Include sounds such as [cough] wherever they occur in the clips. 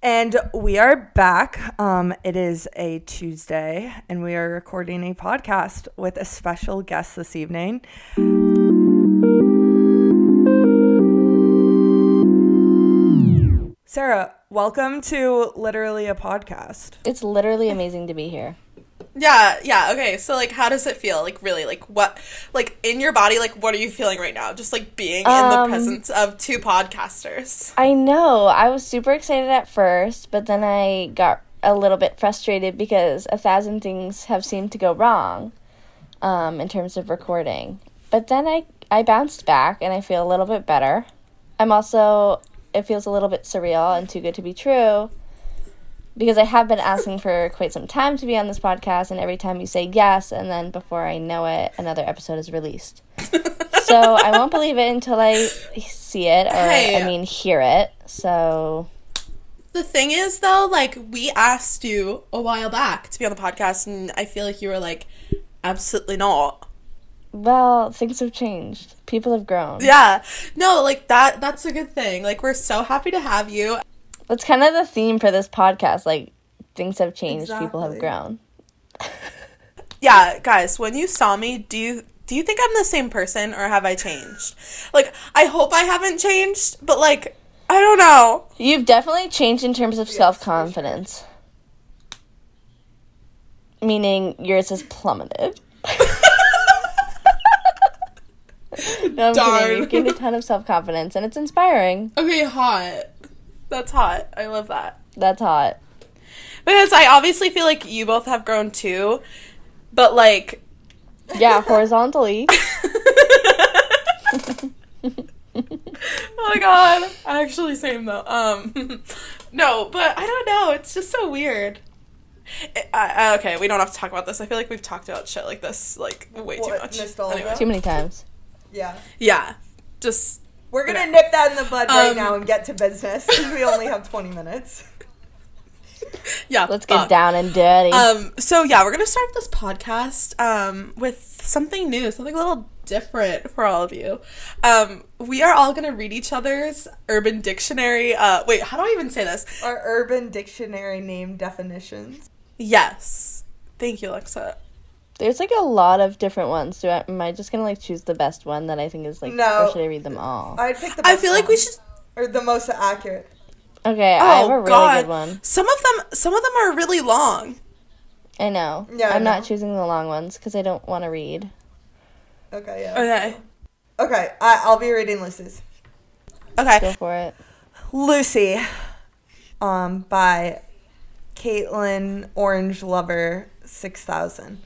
And we are back. Um, it is a Tuesday, and we are recording a podcast with a special guest this evening. Sarah, welcome to literally a podcast. It's literally amazing to be here. Yeah, yeah, okay. So like how does it feel? Like really like what like in your body like what are you feeling right now? Just like being in the Um, presence of two podcasters. I know. I was super excited at first, but then I got a little bit frustrated because a thousand things have seemed to go wrong um, in terms of recording. But then I, I bounced back and I feel a little bit better. I'm also, it feels a little bit surreal and too good to be true because I have been asking for quite some time to be on this podcast, and every time you say yes, and then before I know it, another episode is released. so I won't believe it until I see it, or Hey. I mean, hear it. So The thing is though, like we asked you a while back to be on the podcast and I feel like you were like absolutely not. Well, things have changed. People have grown. Yeah. No, like that that's a good thing. Like we're so happy to have you. That's kind of the theme for this podcast. Like, things have changed. People have grown. [laughs] Yeah, guys, when you saw me, do you do you think I'm the same person or have I changed? Like I hope I haven't changed, but like I don't know. You've definitely changed in terms of self confidence. Meaning yours has plummeted. [laughs] no, I'm Darn. kidding. You've gained a ton of self confidence, and it's inspiring. Okay, hot. That's hot. I love that. That's hot. Because I obviously feel like you both have grown too, but like Yeah, horizontally. [laughs] oh my god, actually same though. Um, [laughs] no, but I don't know. It's just so weird. It- I, I- okay, we don't have to talk about this. I feel like we've talked about shit like this like way too much. Anyway. Too many times. Yeah. Yeah, just We're going to Okay. nip that in the bud right Um, now and get to business because we only have 20 minutes. [laughs] yeah. Let's get fuck. down and dirty. Um, so yeah, we're gonna start this podcast um with something new, something a little different for all of you. Um, we are all gonna read each other's Urban Dictionary. Uh, wait, how do I even say this? Our Urban Dictionary name definitions. Yes, thank you, Alexa. There's like a lot of different ones. Do I, am I just gonna like choose the best one that I think is like, No. or should I read them all? I'd pick the I best feel like we should. Or the most accurate. Okay, I Oh have a really God, good one. some of them, some of them are really long. I know. Yeah, I I'm not choosing the long ones because I don't want to read. Okay, yeah. Okay, Okay, I, I'll be reading Lucy's. okay. Go for it. Lucy, um, by Caitlin Orange Lover 6000.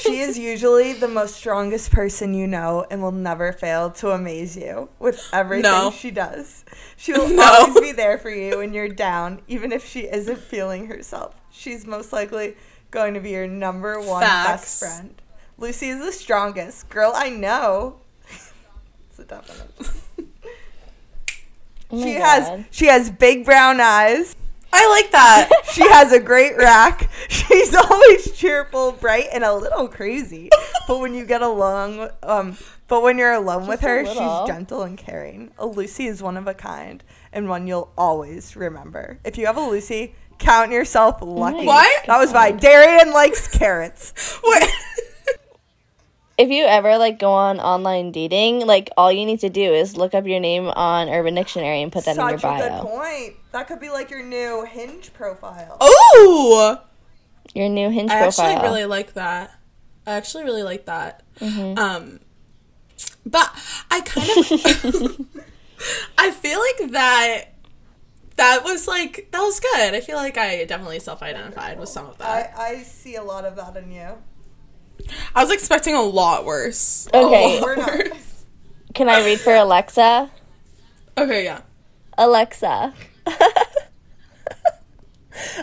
She is usually the most strongest person you know and will never fail to amaze you with everything No. she does. She will [laughs] No. always be there for you when you're down, even if she isn't feeling herself. She's most likely going to be your number one best friend. Lucy is the strongest. Girl, I know. [laughs] it's a definite. [laughs] Oh She God. has she has big brown eyes. I like that. [laughs] She has a great rack. [laughs] She's always cheerful, bright, and a little crazy. But when you get along, um, but when you're alone with Just a her, she's gentle and caring. A Lucy is one of a kind and one you'll always remember. If you have a Lucy, count yourself lucky. What? That was by Darian likes carrots. Wait. [laughs] If you ever like go on online dating, like all you need to do is look up your name on Urban Dictionary and put that in your bio. Such a good point. That could be like your new Hinge profile. Oh, Your new Hinge I profile. I actually really like that. I actually really like that. Mm-hmm. Um, but I kind of, [laughs] [laughs] I feel like that. That was like that was good. I feel like I definitely self-identified with some of that. I, I see a lot of that in you. I was expecting a lot worse. Okay. Lot worse. Can I read for Alexa? Okay, yeah. Alexa. [laughs]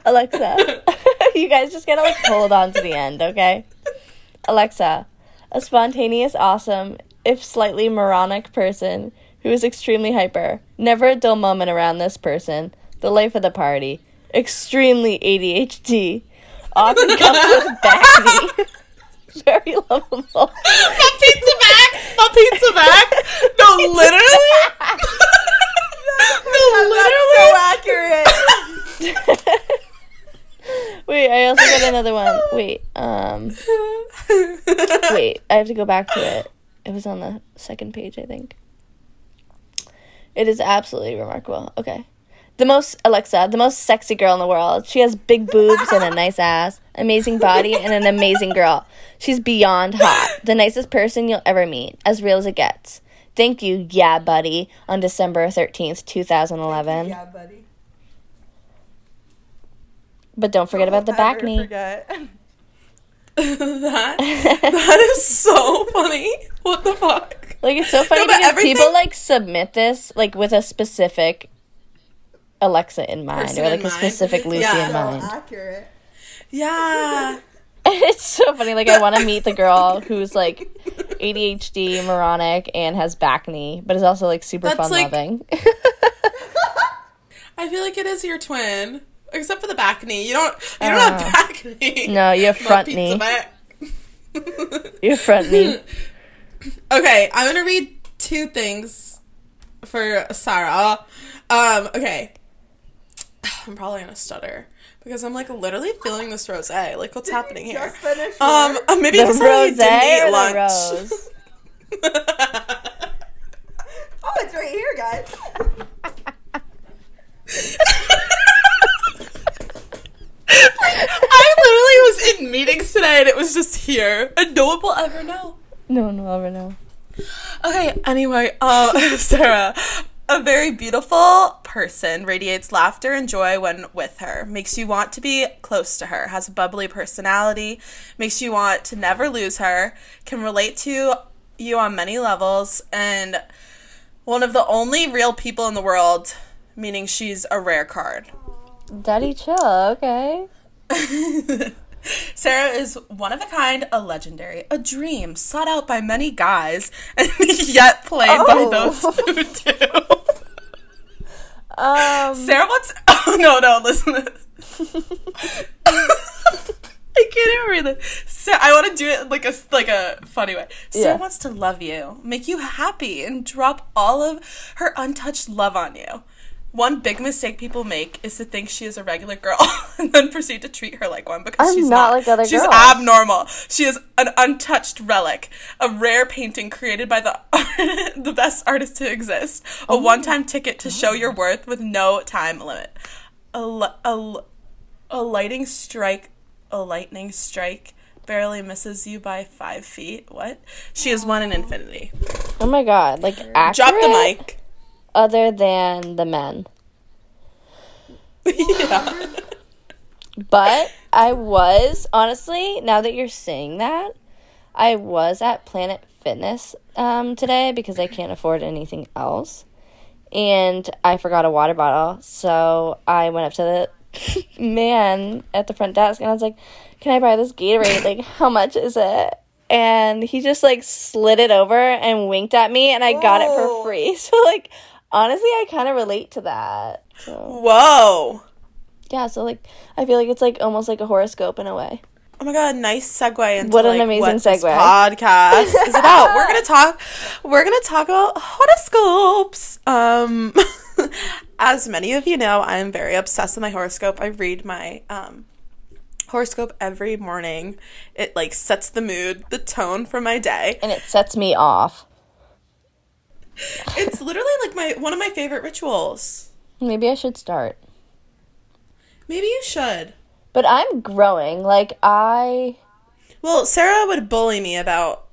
Alexa. [laughs] you guys just gotta like hold on to the end, okay? Alexa. A spontaneous, awesome, if slightly moronic person who is extremely hyper. Never a dull moment around this person. The life of the party. Extremely ADHD. Often comes with [laughs] backney. [laughs] Very lovable. My pizza back. My pizza back. No, literally. no, That's literally. so accurate. [laughs] Wait, I also got another one. Wait, um, wait, I have to go back to it. It was on the second page, I think. It is absolutely remarkable. Okay. The most, Alexa, the most sexy girl in the world. She has big boobs and a [laughs] nice ass, amazing body, and an amazing girl. She's beyond hot. The nicest person you'll ever meet. As real as it gets. Thank you, yeah, buddy, on December 13th, 2011. Yeah, buddy. But don't forget about the back knee. [laughs] That that is so funny. What the fuck? Like it's so funny No, because everything- people like submit this like with a specific Alexa in mind Person or like a mind. specific [laughs] Lucy Yeah. in so mind. accurate. Yeah. [laughs] it's so funny. Like I want to meet the girl who's like ADHD, moronic, and has back knee, but is also like super That's, fun like- loving. [laughs] I feel like it is your twin. Except for the back knee. You don't you don't Uh, have back knee. no, you have front knee. back. Your front knee. Okay, I'm gonna read two things for Sarah. Um, okay. [sighs] I'm probably gonna stutter because I'm like literally feeling this rose. Like, what's happening here? Just finished Um, work. uh, maybe The because I rose didn't eat the lunch. rose? [laughs] oh, it's right here, guys. [laughs] I literally was in meetings today and it was just here, and no one will ever know. No, no, I'll ever know. Okay, anyway, um, [laughs] Sarah, a very beautiful person, radiates laughter and joy when with her, makes you want to be close to her, has a bubbly personality, makes you want to never lose her, can relate to you on many levels, and one of the only real people in the world, meaning she's a rare card. Daddy chill, okay. [laughs] Sarah is one of a kind, a legendary, a dream sought out by many guys, and [laughs] yet played by Oh. those who do. Um Sarah wants. [laughs] Oh no, no! Listen. To this. [laughs] I can't even read it. Sarah, I want to do it like a like a funny way. Sarah Yeah. wants to love you, make you happy, and drop all of her untouched love on you. One big mistake people make is to think she is a regular girl [laughs] and then proceed to treat her like one because I'm she's not not. like other she's girls. abnormal. She is an untouched relic, a rare painting created by the [laughs] the best artist to exist, Oh a one-time ticket to show oh. your worth with no time limit, a a, a lightning strike, a lightning strike barely misses you by five feet. What? She is one in infinity. Oh my god, like accurate Drop the mic. Other than the men. [laughs] yeah. But I was honestly, now that you're saying that, I was at Planet Fitness um, today because I can't afford anything else, and I forgot a water bottle. So I went up to the [laughs] man at the front desk and I was like, "Can I buy this Gatorade? Like, how much is it?" And he just like slid it over and winked at me, and I got it for free. [laughs] So like, honestly, I kind of relate to that. So Whoa. yeah, so like I feel like it's like almost like a horoscope in a way. Oh my god, nice segue into What an like, amazing what segue. podcast is [laughs] about. We're gonna talk we're gonna talk about horoscopes. Um [laughs] as many of you know, I am very obsessed with my horoscope. I read my um horoscope every morning. It like sets the mood, the tone for my day. And it sets me off. It's literally like my one of my favorite rituals. Maybe I should start. Maybe you should. But I'm growing. Like I Well, Sarah would bully me about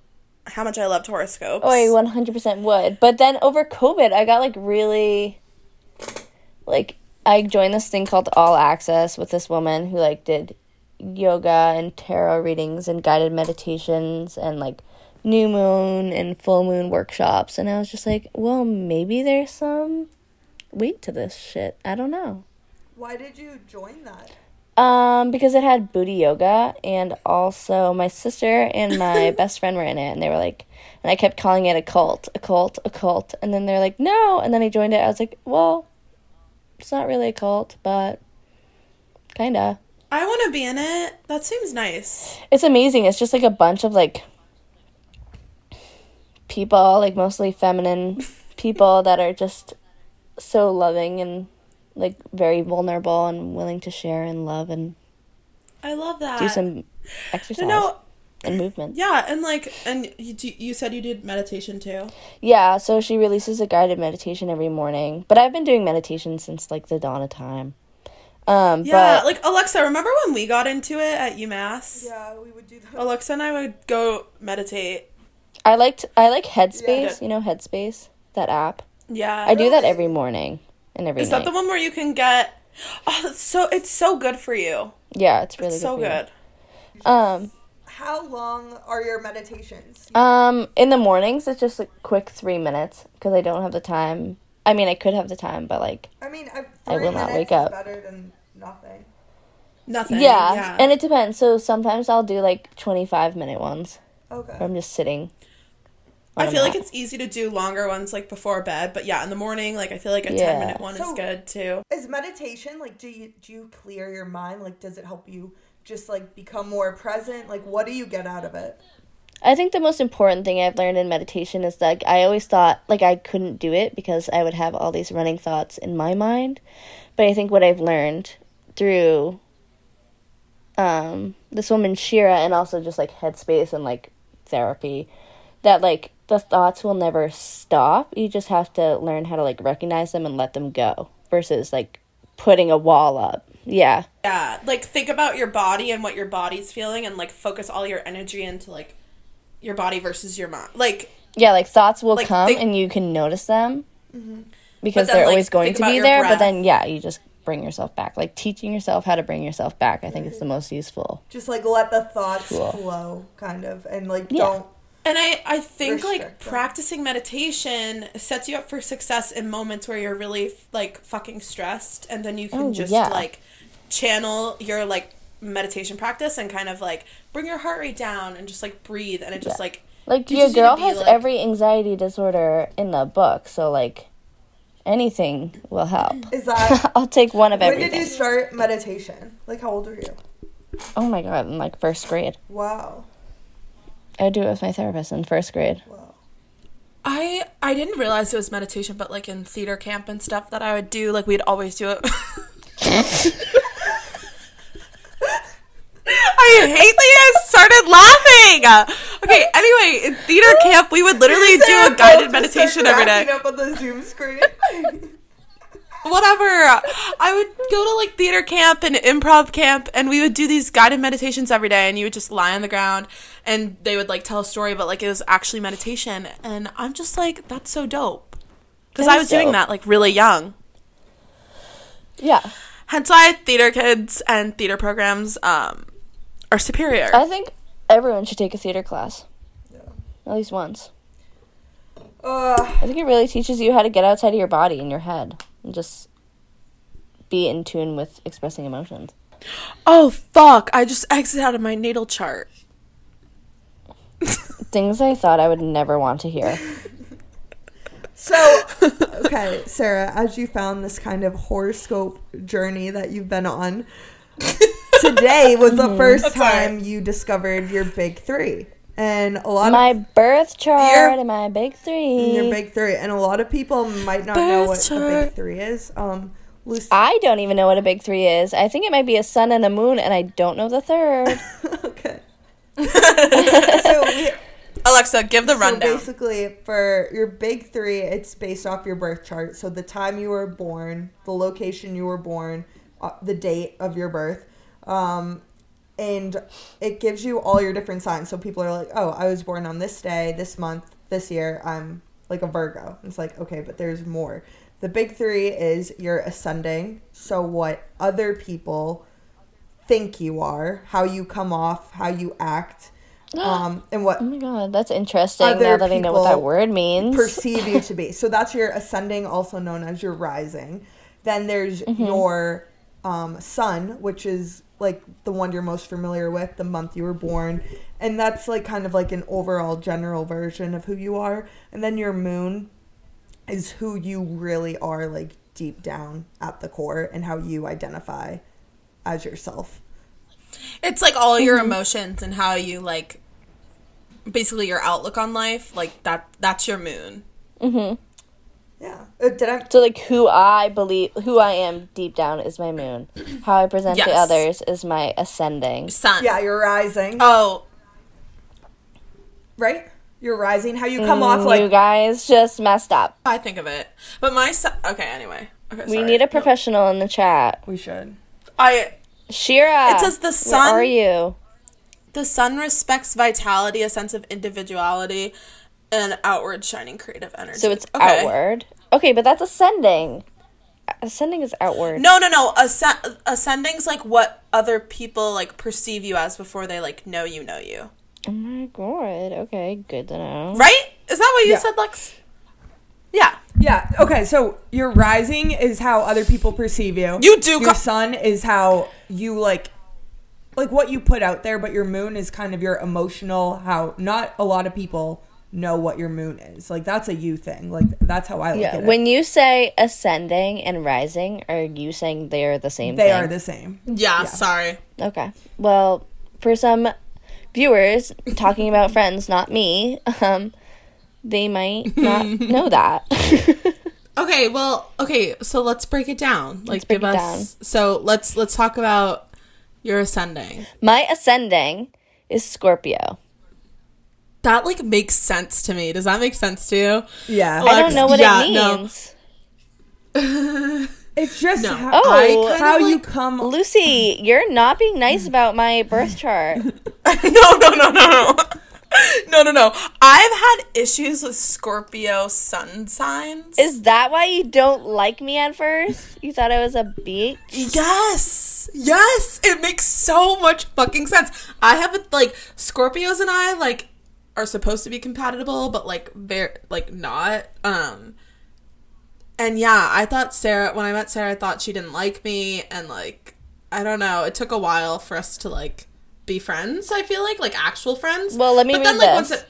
how much I loved horoscopes. oh I 100% would. But then over COVID, I got like really like I joined this thing called All Access with this woman who like did yoga and tarot readings and guided meditations and like new moon and full moon workshops and I was just like, well, maybe there's some weight to this shit. I don't know. Why did you join that? Um, because it had booty yoga, and also my sister and my [laughs] best friend were in it, and they were like, and I kept calling it a cult, a cult, a cult, and then they're like, no, and then I joined it. I was like, well, it's not really a cult, but kinda. I want to be in it. That seems nice. It's amazing. It's just like a bunch of like people, like mostly feminine [laughs] people that are just so loving and like very vulnerable and willing to share and love and I love that. do some exercise No, and movement. yeah, and like, and you, you said you did meditation too. Yeah, so she releases a guided meditation every morning. But I've been doing meditation since like the dawn of time. Um, Yeah, but like Alexa, remember when we got into it at UMass? Yeah, we would do that. Alexa and I would go meditate. I liked I like Headspace. Yeah. You know Headspace, that app. Yeah, I do that every morning and every Is night. that the one where you can get? Oh, that's so it's so good for you. Yeah, it's really It's so good. you. Um, How long are your meditations? um, in the mornings it's just a quick three minutes because I don't have the time. I mean, I could have the time, but like, I mean, I, I will not wake up. better than nothing. Nothing. yeah, and it depends. So sometimes I'll do like twenty five minute ones. Okay. Where I'm just sitting. On I a feel like it's easy to do longer ones like before bed, but yeah, in the morning, like I feel like a Yeah. ten minute one So- is good too. Is meditation like do you do you clear your mind? Like does it help you just like become more present? Like what do you get out of it? I think the most important thing I've learned in meditation is that I always thought like I couldn't do it because I would have all these running thoughts in my mind. But I think what I've learned through um this woman Shira and also just like headspace and like therapy that like the thoughts will never stop. You just have to learn how to like recognize them and let them go versus like putting a wall up. Yeah. Yeah, like think about your body and what your body's feeling, and like focus all your energy into like your body versus your mind. Like Yeah, like thoughts will Like, come think- and you can notice them mm-hmm. because then, they're like, always going to be your there. But then, yeah, you just bring yourself back. Like teaching yourself how to bring yourself back, I think is the mm-hmm. most useful. Just like let the thoughts Cool. flow kind of and like Yeah. don't And I, I think like Restrict them. practicing meditation sets you up for success in moments where you're really like fucking stressed and then you can Oh, just yeah. like channel your like meditation practice and kind of like bring your heart rate down and just like breathe and it just Yeah. like Like Teaches your you to girl be, has like- every anxiety disorder in the book, so like anything will help. is that [laughs] I'll take one of when everything. did you start meditation? Like how old are you? Oh my god, in like first grade. Wow. I would do it with my therapist in first grade. Wow. I I didn't realize it was meditation but like in theater camp and stuff that I would do like we'd always do it [laughs] I hate that you guys started laughing. Okay, anyway, in theater camp we would literally do a guided both just meditation started every day. Up on the Zoom screen. [laughs] whatever. I would go to like theater camp and improv camp, and we would do these guided meditations every day. And you would just lie on the ground, and they would like tell a story, but like it was actually meditation. And I'm just like, that's so dope, because I is was doing that like really young. Yeah. Hence why theater kids and theater programs um, are superior. I think everyone should take a theater class. Yeah. At least once. uh, I think it really teaches you how to get outside of your body and your head and just be in tune with expressing emotions. oh fuck! I just exited out of my natal chart. Things I thought I would never want to hear. so okay, Sarah, as you found this kind of horoscope journey that you've been on, [laughs] today was the mm-hmm. first That's all right. time you discovered your big three. And a lot My of birth chart Your- and my big three. your big three, and a lot of people might not know Birth what a big three is. Um, Lucy, I don't even know what a big three is. I think it might be a sun and a moon, and I don't know the third. [laughs] okay. [laughs] so we, [laughs] Alexa, give the So rundown. basically, for your big three, it's based off your birth chart. So the time you were born, the location you were born, uh, the date of your birth, um, and it gives you all your different signs. So people are like, "Oh, I was born on this day, this month, this year. I'm like a Virgo." It's like, okay, but there's more. The big three is your ascending. So what other people think you are, how you come off, how you act, [gasps] um, and what Oh my god, that's interesting now that I know what that word means. perceive you to be. [laughs] So that's your ascending, also known as your rising. Then there's Mm-hmm. your um, sun, which is like the one you're most familiar with, the month you were born. And that's like kind of like an overall general version of who you are. And then your moon is who you really are, like deep down at the core, and how you identify as yourself. It's like all your Mm-hmm. emotions and how you like basically your outlook on life, like that that's your moon. Mm-hmm. Yeah. Uh, did I? So like who I believe, who I am deep down is my moon. [clears throat] How I present to others is my ascending. Sun. Yeah, you're rising, Oh, right? You're rising. How you come off like you guys just messed up. I think of it. But my sun. Okay. Anyway. Okay. We need a professional in the chat. we should. I. Shira, It says the Where sun- are you? The sun respects vitality, a sense of individuality, and outward shining creative energy. So it's Okay. outward. Okay, but that's ascending. Ascending is outward. No, no, no. Ascend- ascending's like what other people like perceive you as before they like know you know you. Oh my god. Okay, good to know. Right? Is that what you Yeah. said, Lex? Yeah. Yeah. Okay. So your rising is how other people perceive you. You do Your co- sun is how you like, like what you put out there. But your moon is kind of your emotional. How not a lot of people know what your moon is. Like that's a you thing. Like that's how I look Yeah. at it. When you say ascending and rising, are you saying they are the same thing? they thing? are the same. Yeah, sorry. Okay. Well, for some viewers talking about [laughs] friends, not me, um, they might not [laughs] know that. [laughs] Okay, well, okay, so let's break it down. Like break give it us So let's let's talk about your ascending. My ascending is Scorpio. That like makes sense to me. Does that make sense to you? Yeah. I don't know what yeah, it no. means. [laughs] It's just No. how, Oh, I kind how of, you come. Lucy, you're not being nice about my birth chart. [laughs] [laughs] no, no, no, no, no. No, no, no. I've had issues with Scorpio sun signs. Is that why you don't like me at first? You thought I was a beach? Yes. Yes. It makes so much fucking sense. I have a, like Scorpios and I like are supposed to be compatible, but like very like not. Um and yeah, I thought Sarah when I met Sarah I thought she didn't like me and like I don't know, it took a while for us to like be friends, I feel like, like actual friends. Well, let me but read then like this. once it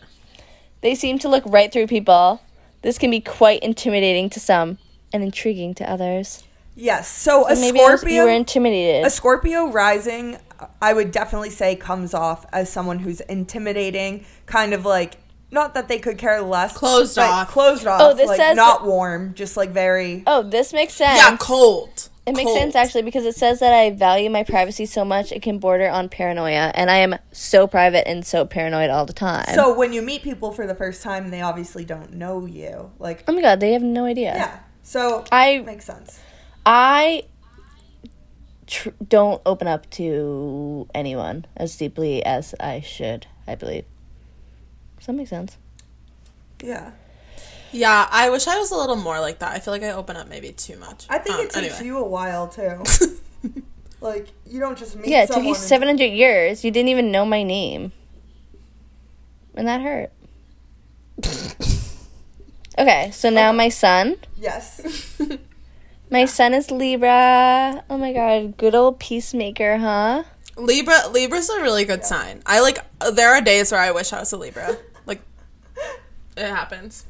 They seem to look right through people. This can be quite intimidating to some and intriguing to others. Yes. So a Maybe Scorpio. you were intimidated. a Scorpio rising, I would definitely say comes off as someone who's intimidating, kind of like not that they could care less, Closed off. closed oh, off. Oh, this like, says not warm, just like very. oh, this makes sense. Yeah, cold. It makes Cold. sense actually because it says that I value my privacy so much it can border on paranoia, and I am so private and so paranoid all the time. So when you meet people for the first time, they obviously don't know you. Like, oh my god, they have no idea. yeah. So I makes sense. I tr- don't open up to anyone as deeply as I should. I believe. Does that make sense? Yeah. Yeah, I wish I was a little more like that. I feel like I open up maybe too much. I think Um, it takes anyway. you a while too. [laughs] like you don't just meet. Yeah, it took someone you and- seven hundred years. You didn't even know my name, and that hurt. [laughs] okay, so now my sun. Yes. [laughs] My sun is Libra. Oh my god, good old peacemaker, huh? Libra Libra's a really good sign. I like there are days where I wish I was a Libra. Like it happens.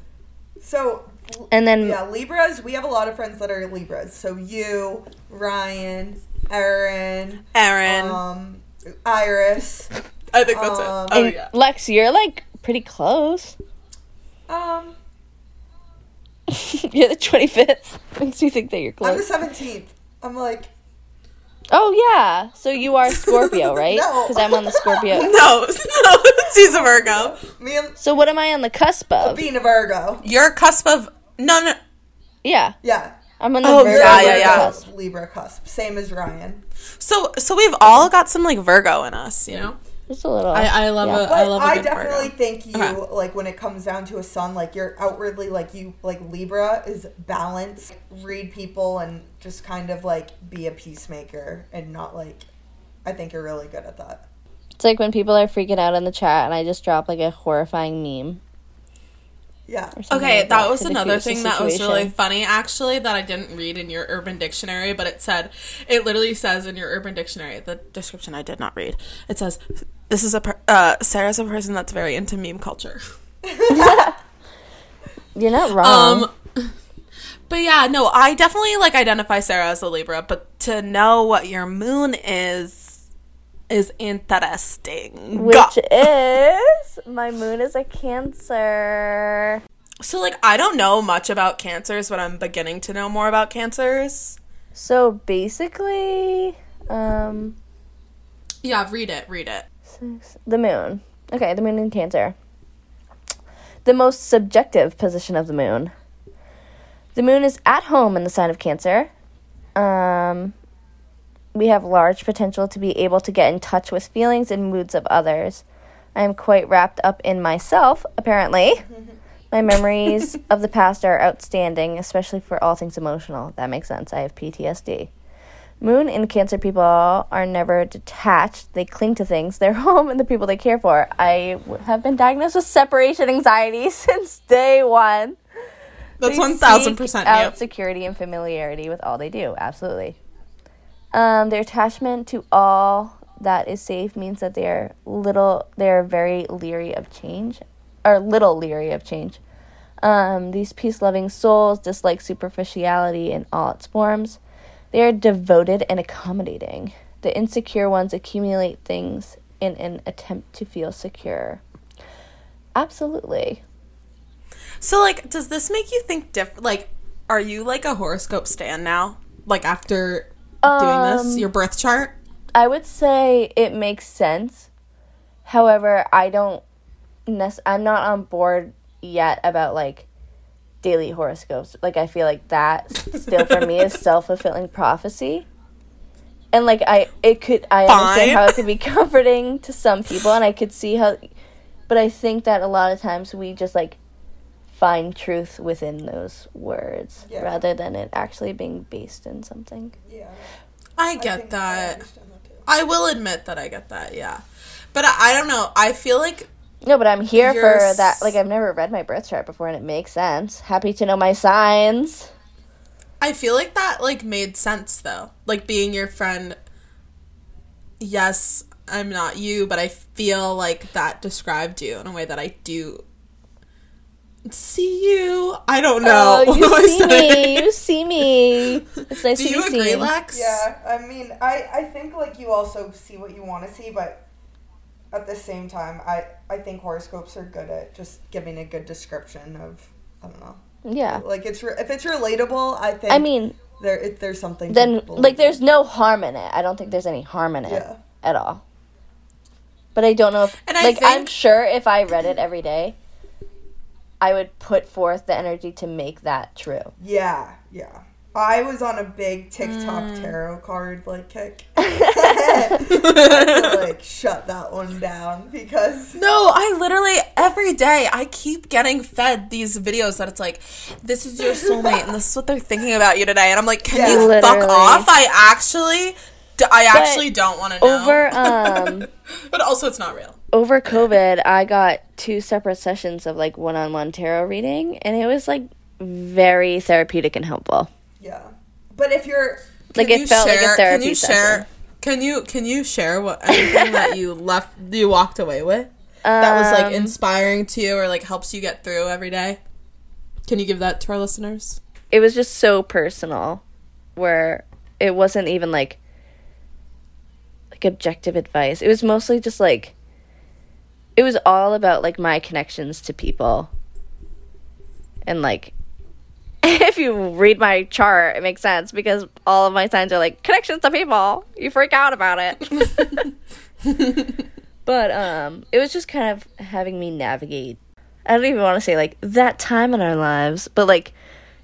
So And then yeah, Libras. We have a lot of friends that are Libras. So you, Ryan, Erin, Aaron. um, Iris. I think that's um, it. Oh and yeah. Lex, you're like pretty close. Um, [laughs] you're the twenty fifth. Makes me think that you're close. I'm the seventeenth. I'm like, Oh yeah, so you are [laughs] Scorpio, right? No. Because I'm on the Scorpio. [laughs] No, no, she's a Virgo. me and So what am I on the cusp of? being a Virgo. You're a cusp of no no Yeah, Yeah. I'm on the Oh, Virgo yeah, yeah, yeah. cusp. Libra cusp. Same as Ryan. So so we've all got some like Virgo in us, you know? Just a little. I, I love Yeah. a But I love a I definitely Virgo. think uh-huh. you Okay. like when it comes down to a sun, like you're outwardly like you like Libra is balance, read people and just kind of like be a peacemaker and not like I think you're really good at that. It's like when people are freaking out in the chat and I just drop like a horrifying meme. Yeah. Okay, like that was another diffuse the thing that was really funny actually that I didn't read in your urban dictionary, but it said it literally says in your urban dictionary, the description I did not read. It says this is a per- uh Sarah's a person that's very into meme culture. [laughs] You're not wrong. Um but yeah, no, I definitely like identify Sarah as a Libra, but to know what your moon is is interesting. Which is my moon is a Cancer. So like I don't know much about cancers, but I'm beginning to know more about cancers. So basically, um, Yeah, read it, read it. six- the moon. Okay, the moon in Cancer. The most subjective position of the moon. The moon is at home in the sign of Cancer. Um, we have large potential to be able to get in touch with feelings and moods of others. I am quite wrapped up in myself, apparently. [laughs] My memories of the past are outstanding, especially for all things emotional. That makes sense. I have PTSD. Moon and Cancer people are never detached. They cling to things, their [laughs] home, and the people they care for. I have been diagnosed with separation anxiety [laughs] since day one. That's They one thousand seek percent out you. security and familiarity with all they do. Absolutely. Um, their attachment to all that is safe means that they are little. They are very leery of change, or little leery of change. Um, these peace-loving souls dislike superficiality in all its forms. They are devoted and accommodating. The insecure ones accumulate things in an attempt to feel secure. Absolutely. So like, does this make you think different? Like, are you like a horoscope stan now? Like after doing this, Um, your birth chart? I would say it makes sense. However, I don't nec- I'm not on board yet about like daily horoscopes. Like I feel like that still for me is [laughs] self-fulfilling prophecy. And like I it could I understand how it could be [laughs] comforting to some people and I could see how but I think that a lot of times we just like find truth within those words Yeah. rather than it actually being based in something. Yeah. I I get I that. understand that. I will admit that I get that. Yeah, but I, I don't know. I feel like No, but I'm here for s- that. Like, I've never read my birth chart before, and it makes sense. Happy to know my signs. I feel like that like made sense though. Like being your friend. Yes, I'm not you, but I feel like that described you in a way that I do see you. I don't oh, know. Oh, you [laughs] see me. You see me. It's nice Do to you agree, seen. Lex? Yeah, I mean, I, I think like you also see what you want to see, but at the same time, I, I think horoscopes are good at just giving a good description of I don't know. Yeah. Like it's re- if it's relatable, I think. I mean, there it, there's something. then like there's no harm in it. I don't think there's any harm in it Yeah. at all. But I don't know if And I like I'm sure if I read it every day, I would put forth the energy to make that true. Yeah, yeah. I was on a big TikTok Mm. tarot card like kick. [laughs] I had to, like shut that one down because No, I literally every day I keep getting fed these videos that it's like, this is your soulmate and this is what they're thinking about you today, and I'm like, can Yeah. you fuck off? I actually, d- I But actually don't want to know. Over um [laughs] but also it's not real. Over COVID, I got two separate sessions of like one-on-one tarot reading, and it was like very therapeutic and helpful. yeah. But if you're Like it you felt like share- a therapy Can you session. share? Can you can you share what anything that you [laughs] left you walked away with that was like Um, inspiring to you or like helps you get through every day? Can you give that to our listeners? it was just so personal, where it wasn't even like like objective advice. It was mostly just like it was all about like my connections to people, and like. [laughs] If you read my chart, it makes sense because all of my signs are like connections to people. You freak out about it. [laughs] [laughs] But um it was just kind of having me navigate. I don't even want to say like that time in our lives, but like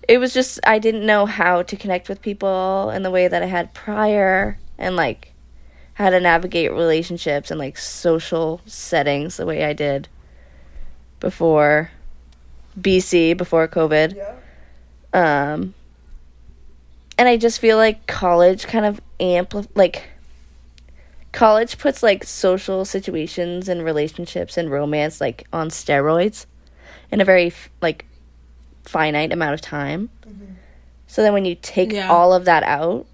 it was just I didn't know how to connect with people in the way that I had prior and like how to navigate relationships and like social settings the way I did before BC before COVID. yeah. Um and I just feel like college kind of ampli- like college puts like social situations and relationships and romance like on steroids in a very f- like finite amount of time. So then when you take Yeah. all of that out,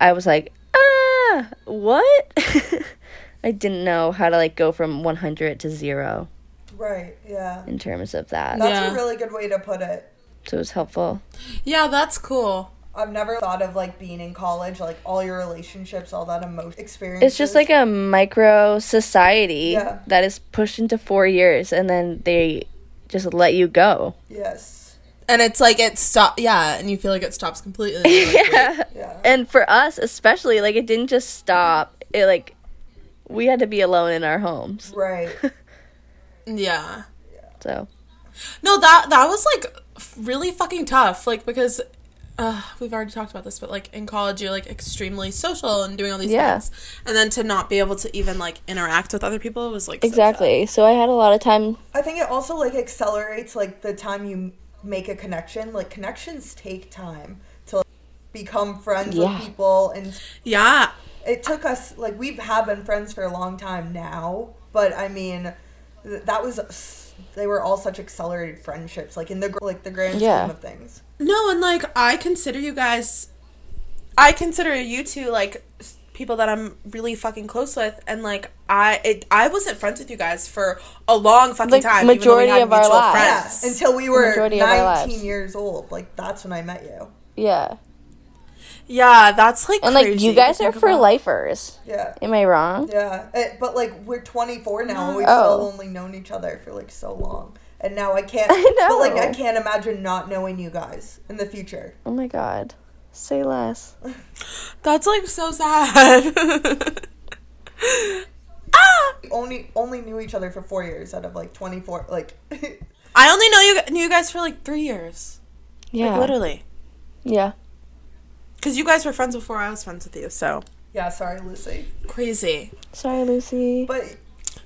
I was like, "Ah, what?" [laughs] I didn't know how to like go from 100 to 0 Right. Yeah. in terms of that. That's Yeah. a really good way to put it. So it was helpful. Yeah, that's cool. I've never thought of like being in college, like all your relationships, all that emotion experience. It's just like a micro society Yeah. that is pushed into four years, and then they just let you go. Yes. And it's like it stop yeah, and you feel like it stops completely. and you're like, [laughs] yeah. Yeah. And for us, especially, like it didn't just stop. It like we had to be alone in our homes. Right. [laughs] Yeah. So No, that that was like really fucking tough. Like because uh, we've already talked about this, but like in college, you're like extremely social and doing all these Yeah. things, and then to not be able to even like interact with other people was like so exactly. So I had a lot of time. I think it also like accelerates like the time you make a connection. Like connections take time to like, become friends Yeah. with people, and Yeah, it took us like we have been friends for a long time now. But I mean, th- that was they were all such accelerated friendships. Like in the like the grand Yeah. scheme of things. no, and like I consider you guys, I consider you two like s- people that I'm really fucking close with, and like I it I wasn't friends with you guys for a long fucking Like, time. even though we majority had of our lives. Yeah, friends. until we were majority of our lives. 19 years old. Like that's when I met you. Yeah. Yeah, that's like And like you guys are for about. lifers. Yeah. Am I wrong? Yeah, it, but like we're 24 now, and we've Oh. still only known each other for like so long, and now I can't. [laughs] I know. But like I can't imagine not knowing you guys in the future. Oh my god. Say less. That's like so sad. [laughs] ah! We only only knew each other for four years out of like 24. Like, I only know you knew you guys for like three years. Yeah. Like literally. Yeah. Because you guys were friends before I was friends with you, so yeah, sorry, Lucy, crazy. Sorry, Lucy. but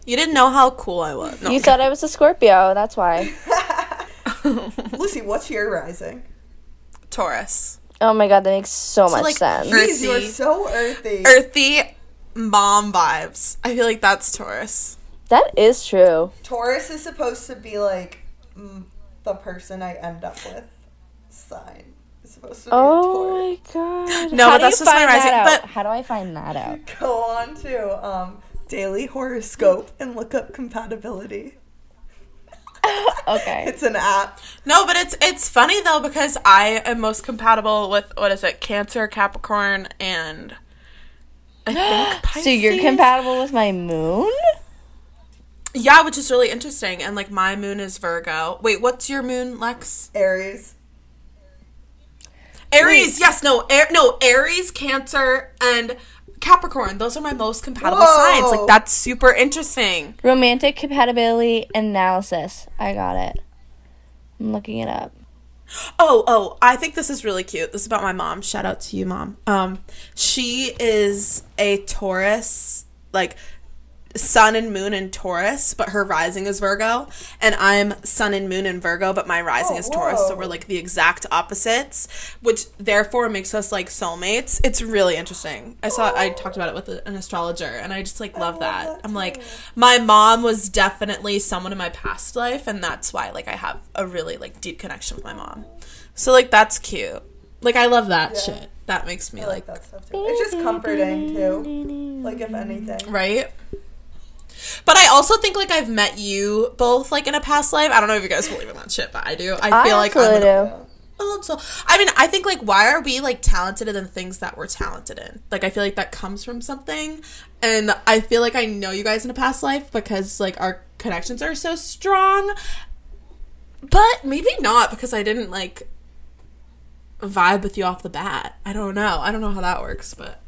You didn't know how cool I was. No. You thought I was a Scorpio. That's why. [laughs] [laughs] Lucy, what's your rising? Taurus. Oh my god, that makes so, So, much like, sense. Earth- Jeez, you're Earthy. so earthy. Earthy mom vibes. I feel like that's Taurus. That is true. Taurus is supposed to be like mm, the person I end up with. Sign. It's supposed to be a Oh my god. No, How but that's just my find rising, out? but- How do I find that out? [laughs] Go on to um, daily horoscope and look up compatibility. Okay. [laughs] It's an app. No, but it's it's funny though because I am most compatible with what is it? Cancer, Capricorn, and I [gasps] think Pisces. So you're compatible with my moon? Yeah, which is really interesting. And like my moon is Virgo. Wait, what's your moon, Lex? Aries. Aries. Yes. No. Air, no. Aries, Cancer, and Capricorn. Those are my most compatible Whoa. signs. Like that's super interesting. Romantic compatibility analysis. I got it. I'm looking it up. Oh, oh, I think this is really cute. This is about my mom. Shout out to you, mom. Um, she is a Taurus, like sun and moon in Taurus, but her rising is Virgo, and I'm sun and moon in Virgo, but my rising Oh, is Taurus, so we're like the exact opposites, which therefore makes us like soulmates. It's really interesting. I saw I talked about it with an astrologer, and I just like love, love that. that I'm like, my mom was definitely someone in my past life, and that's why like I have a really like deep connection with my mom. So like that's cute. Like I love that Yeah. shit. That makes me I like like that stuff too. It's just comforting too. Like if anything. right? But I also think like I've met you both like in a past life. I don't know if you guys believe in that shit, but I do. I I feel like I'm an do. old soul. I mean, I think like why are we like talented in the things that we're talented in? Like I feel like that comes from something, and I feel like I know you guys in a past life because like our connections are so strong. But maybe not because I didn't like vibe with you off the bat. I don't know. I don't know how that works, but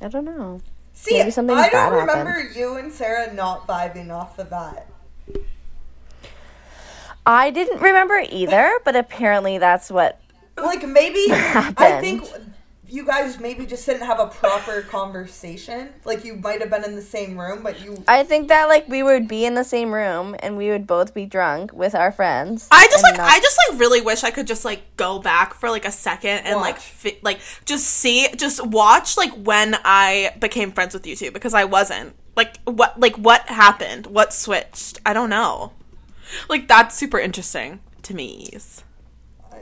I don't know. See, Maybe something I don't remember you and Sarah not vibing off the bat. I didn't remember either, but apparently that's what. Like maybe I think you guys maybe just didn't have a proper conversation. Like you might have been in the same room, but you I think that like we would be in the same room and we would both be drunk with our friends. I just like not- I just like really wish I could just like go back for like a second and like Watch. fi- like just see just watch like when I became friends with you two because I wasn't like what like what happened what switched I don't know like that's super interesting to me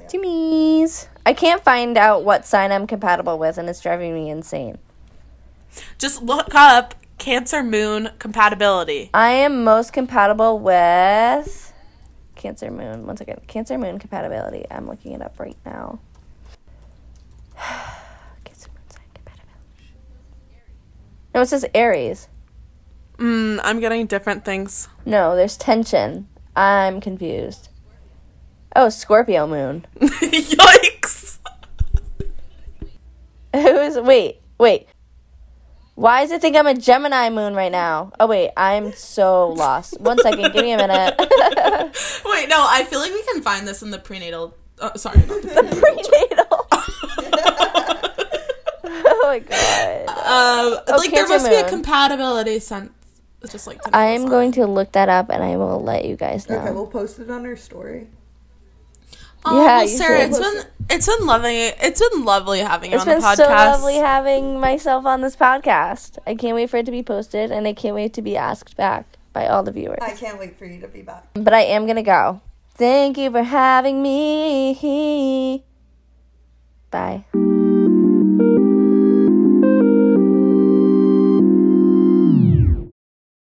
Timmies. I can't find out what sign I'm compatible with, and it's driving me insane. just look up Cancer Moon compatibility I am most compatible with Cancer Moon. One second. Cancer Moon compatibility. I'm looking it up right now. [sighs] Cancer Moon sign compatibility. No, it says Aries. mm, I'm getting different things No, there's tension. I'm confused. Oh, Scorpio moon. [laughs] Yikes. [laughs] Who's wait, wait. Why does it think I'm a Gemini moon right now? Oh wait, I'm so lost. One second, give me a minute. [laughs] Wait, no, I feel like we can find this in the prenatal. Uh, sorry, not the prenatal. Prenatal. oh my god. um, like there Cancer must be a compatibility sense, just like. I am going to look that up and I will let you guys know. Okay, we'll post it on our story. Oh, Yeah, well, Sarah, it's been it's been lovely. It's been lovely having you It's on the been podcast. so lovely having myself on this podcast. I can't wait for it to be posted and I can't wait to be asked back by all the viewers. I can't wait for you to be back. But I am going to go. Thank you for having me. Bye.